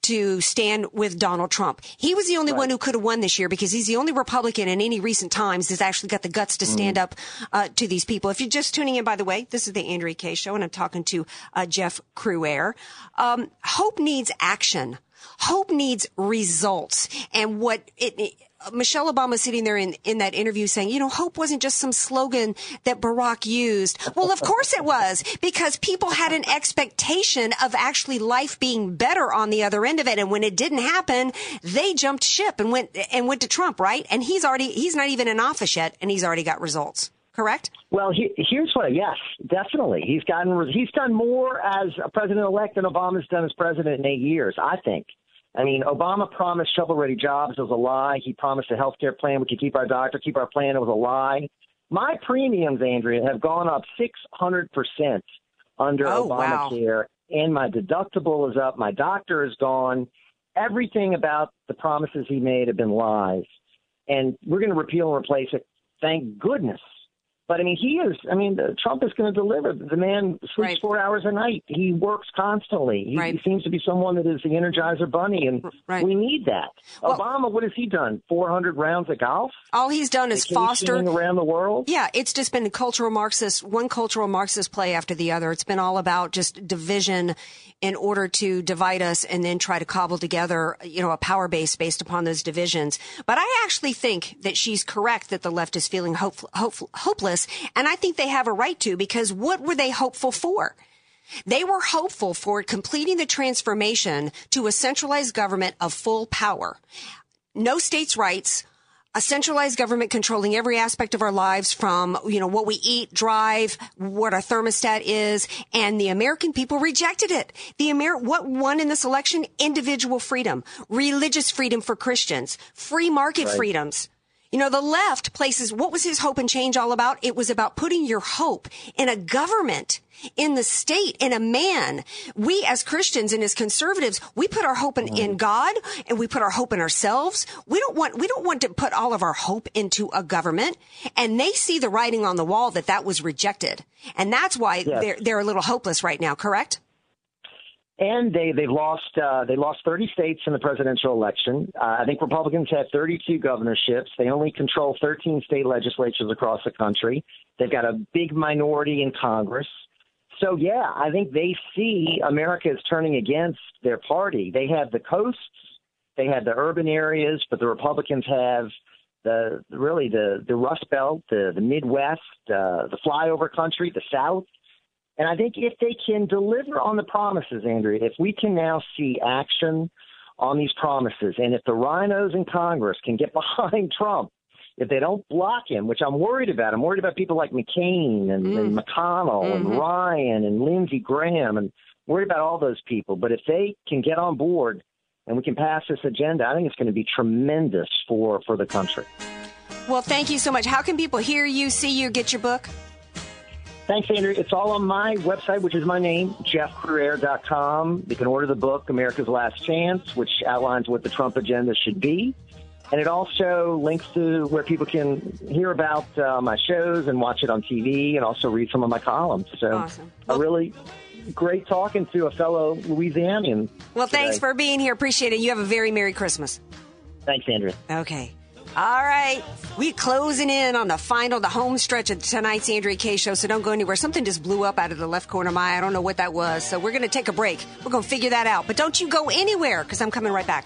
to stand with Donald Trump. He was the only one who could have won this year because he's the only Republican in any recent times that's actually got the guts to stand up uh, to these people. If you're just tuning in, by the way, this is the Andrea Kaye show and I'm talking to uh, Jeff Crouere. Um, hope needs action. Hope needs results. And what it, it Michelle Obama sitting there in, in that interview saying, you know, hope wasn't just some slogan that Barack used. Well, of course it was because people had an expectation of actually life being better on the other end of it. And when it didn't happen, they jumped ship and went, and went to Trump, right? And he's already, he's not even in office yet and he's already got results. Correct? Well, he, here's what. Yes, definitely. He's gotten. He's done more as a president-elect than Obama's done as president in eight years. I think. I mean, Obama promised shovel-ready jobs. It was a lie. He promised a health care plan. We could keep our doctor, keep our plan. It was a lie. My premiums, Andrea, have gone up 600% under Oh, wow. Obamacare, and my deductible is up. My doctor is gone. Everything about the promises he made have been lies. And we're going to repeal and replace it. Thank goodness. But I mean, he is. I mean, uh, Trump is going to deliver. The man sleeps four hours a night. He works constantly. He, he seems to be someone that is the Energizer Bunny, and we need that. Obama, what has he done? Four hundred rounds of golf. All he's done is foster around the world. Yeah, it's just been cultural Marxist, one cultural Marxist play after the other. It's been all about just division in order to divide us and then try to cobble together, you know, a power base based upon those divisions. But I actually think that she's correct that the left is feeling hope, hope, hopeless. And I think they have a right to because what were they hopeful for? They were hopeful for completing the transformation to a centralized government of full power. No states' rights, a centralized government controlling every aspect of our lives from, you know, what we eat, drive, what our thermostat is, and the American people rejected it. The Amer- what won in this election? Individual freedom, religious freedom for Christians, free market Right. freedoms. You know, the left places, what was his hope and change all about? It was about putting your hope in a government, in the state, in a man. We as Christians and as conservatives, we put our hope in, in God and we put our hope in ourselves. We don't want, we don't want to put all of our hope into a government. And they see the writing on the wall that that was rejected. And that's why Yes. they're, they're a little hopeless right now, correct? And they they've lost uh, they lost 30 states in the presidential election. Uh, I think Republicans have 32 governorships. They only control 13 state legislatures across the country. They've got a big minority in Congress. So yeah, I think they see America is turning against their party. They have the coasts, they have the urban areas, but the Republicans have the really the the Rust Belt, the the Midwest, uh, the flyover country, the South. And I think if they can deliver on the promises, Andrea, if we can now see action on these promises, and if the RINOs in Congress can get behind Trump, if they don't block him, which I'm worried about, I'm worried about people like McCain and, and McConnell and Mhm. Ryan and Lindsey Graham, and worried about all those people. But if they can get on board and we can pass this agenda, I think it's going to be tremendous for for the country. Well, thank you so much. How can people hear you, see you, get your book? Thanks, Andrew. It's all on my website, which is my name, jeffcrouere.com. You can order the book, America's Last Chance, which outlines what the Trump agenda should be. And it also links to where people can hear about uh, my shows and watch it on TV and also read some of my columns. So, Awesome. a really great talking to a fellow Louisianian. Well, thanks for being here. Appreciate it. You have a very Merry Christmas. Thanks, Andrew. Okay. All right. We closing in on the final, the home stretch of tonight's Andrea Kaye show, so don't go anywhere. Something just blew up out of the left corner of my eye. I don't know what that was. So we're going to take a break. We're going to figure that out. But don't you go anywhere because I'm coming right back.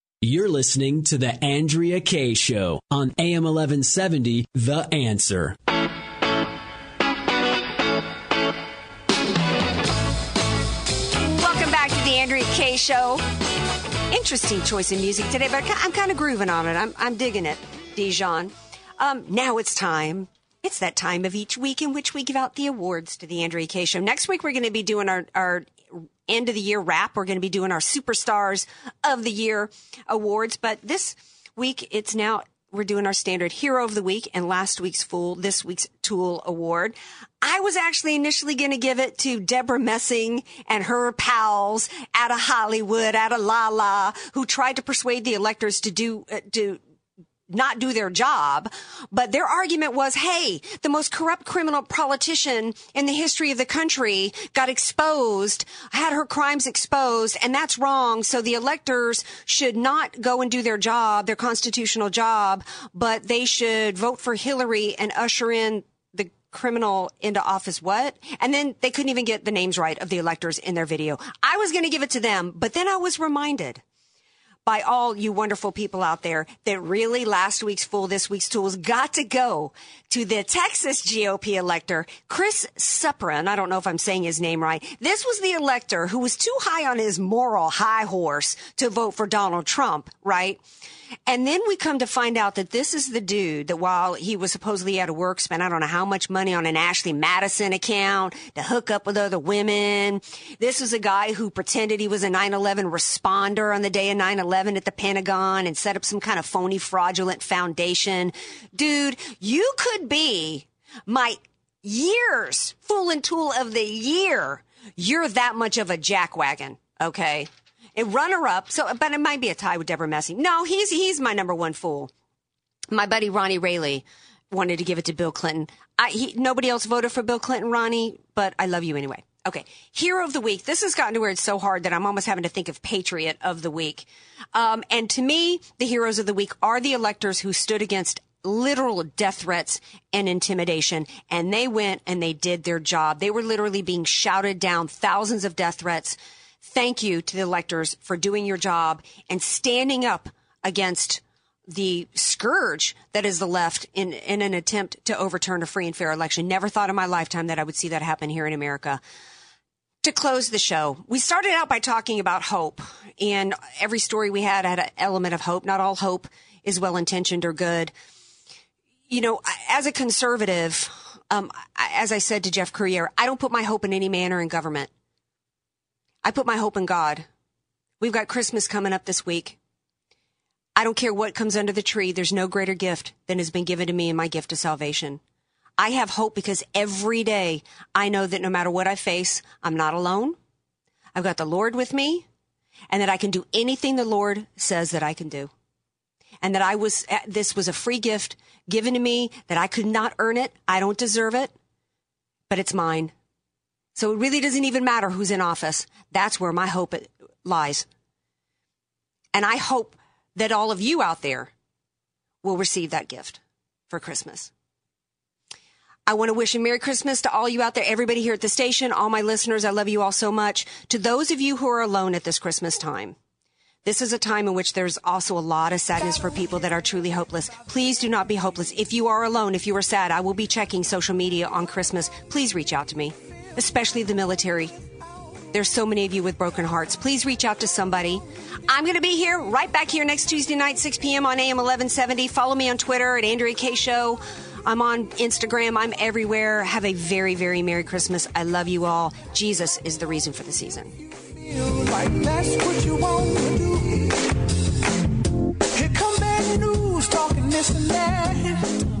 You're listening to The Andrea Kaye Show on AM 1170, The Answer. Welcome back to the Andrea Kaye show. Interesting choice in music today, but I'm kind of grooving on it. I'm, I'm digging it, Dijon. Um, now it's time. It's that time of each week in which we give out the awards to the Andrea Kaye show. Next week, we're going to be doing our, our end of the year wrap. We're going to be doing our superstars of the year awards. But this week, it's now, we're doing our standard hero of the week and last week's fool, this week's tool award. I was actually initially going to give it to Debra Messing and her pals out of Hollywood, out of La La, who tried to persuade the electors to do, uh, not do their job, but their argument was, hey, the most corrupt criminal politician in the history of the country got exposed, had her crimes exposed, and that's wrong. So the electors should not go and do their job, their constitutional job, but they should vote for Hillary and usher in the criminal into office. What? And then they couldn't even get the names right of the electors in their video. I was going to give it to them, but then I was reminded by all you wonderful people out there that really last week's fool, this week's tools got to go to the Texas GOP elector, Chris Suprun. I don't know if I'm saying his name right. This was the elector who was too high on his moral high horse to vote for Donald Trump, right? And then we come to find out that this is the dude that while he was supposedly out of work, spent I don't know how much money on an Ashley Madison account to hook up with other women. This was a guy who pretended he was a 9-11 responder on the day of 9-11 at the Pentagon and set up some kind of phony fraudulent foundation. Dude, you could be my years fool and tool of the year. You're that much of a jackwagon. Okay. A runner up. So, but it might be a tie with Debra Messing. No, he's, he's my number one fool. My buddy Ronnie Rayleigh wanted to give it to Bill Clinton. I, he, nobody else voted for Bill Clinton, Ronnie, but I love you anyway. Okay. Hero of the week. This has gotten to where it's so hard that I'm almost having to think of patriot of the week. Um, and to me, the heroes of the week are the electors who stood against literal death threats and intimidation. And they went and they did their job. They were literally being shouted down thousands of death threats. Thank you to the electors for doing your job and standing up against the scourge that is the left in, in an attempt to overturn a free and fair election. Never thought in my lifetime that I would see that happen here in America. To close the show, we started out by talking about hope, and every story we had had an element of hope. Not all hope is well intentioned or good. You know, as a conservative, um, as I said to Jeff Crouere, I don't put my hope in any man or in government. I put my hope in God. We've got Christmas coming up this week. I don't care what comes under the tree. There's no greater gift than has been given to me in my gift of salvation. I have hope because every day I know that no matter what I face, I'm not alone. I've got the Lord with me and that I can do anything the Lord says that I can do. And that I was, uh, this was a free gift given to me that I could not earn it. I don't deserve it, but it's mine. So it really doesn't even matter who's in office. That's where my hope lies. And I hope that all of you out there will receive that gift for Christmas. I want to wish a Merry Christmas to all you out there, everybody here at the station, all my listeners. I love you all so much. To those of you who are alone at this Christmas time, this is a time in which there's also a lot of sadness for people that are truly hopeless. Please do not be hopeless. If you are alone, if you are sad, I will be checking social media on Christmas. Please reach out to me, especially the military. There's so many of you with broken hearts. Please reach out to somebody. I'm going to be here right back here next Tuesday night, 6 p.m. on AM 1170. Follow me on Twitter at Andrea Kaye Show. I'm on Instagram. I'm everywhere. Have a very, very Merry Christmas. I love you all. Jesus is the reason for the season. Here come bad news, talking this and that.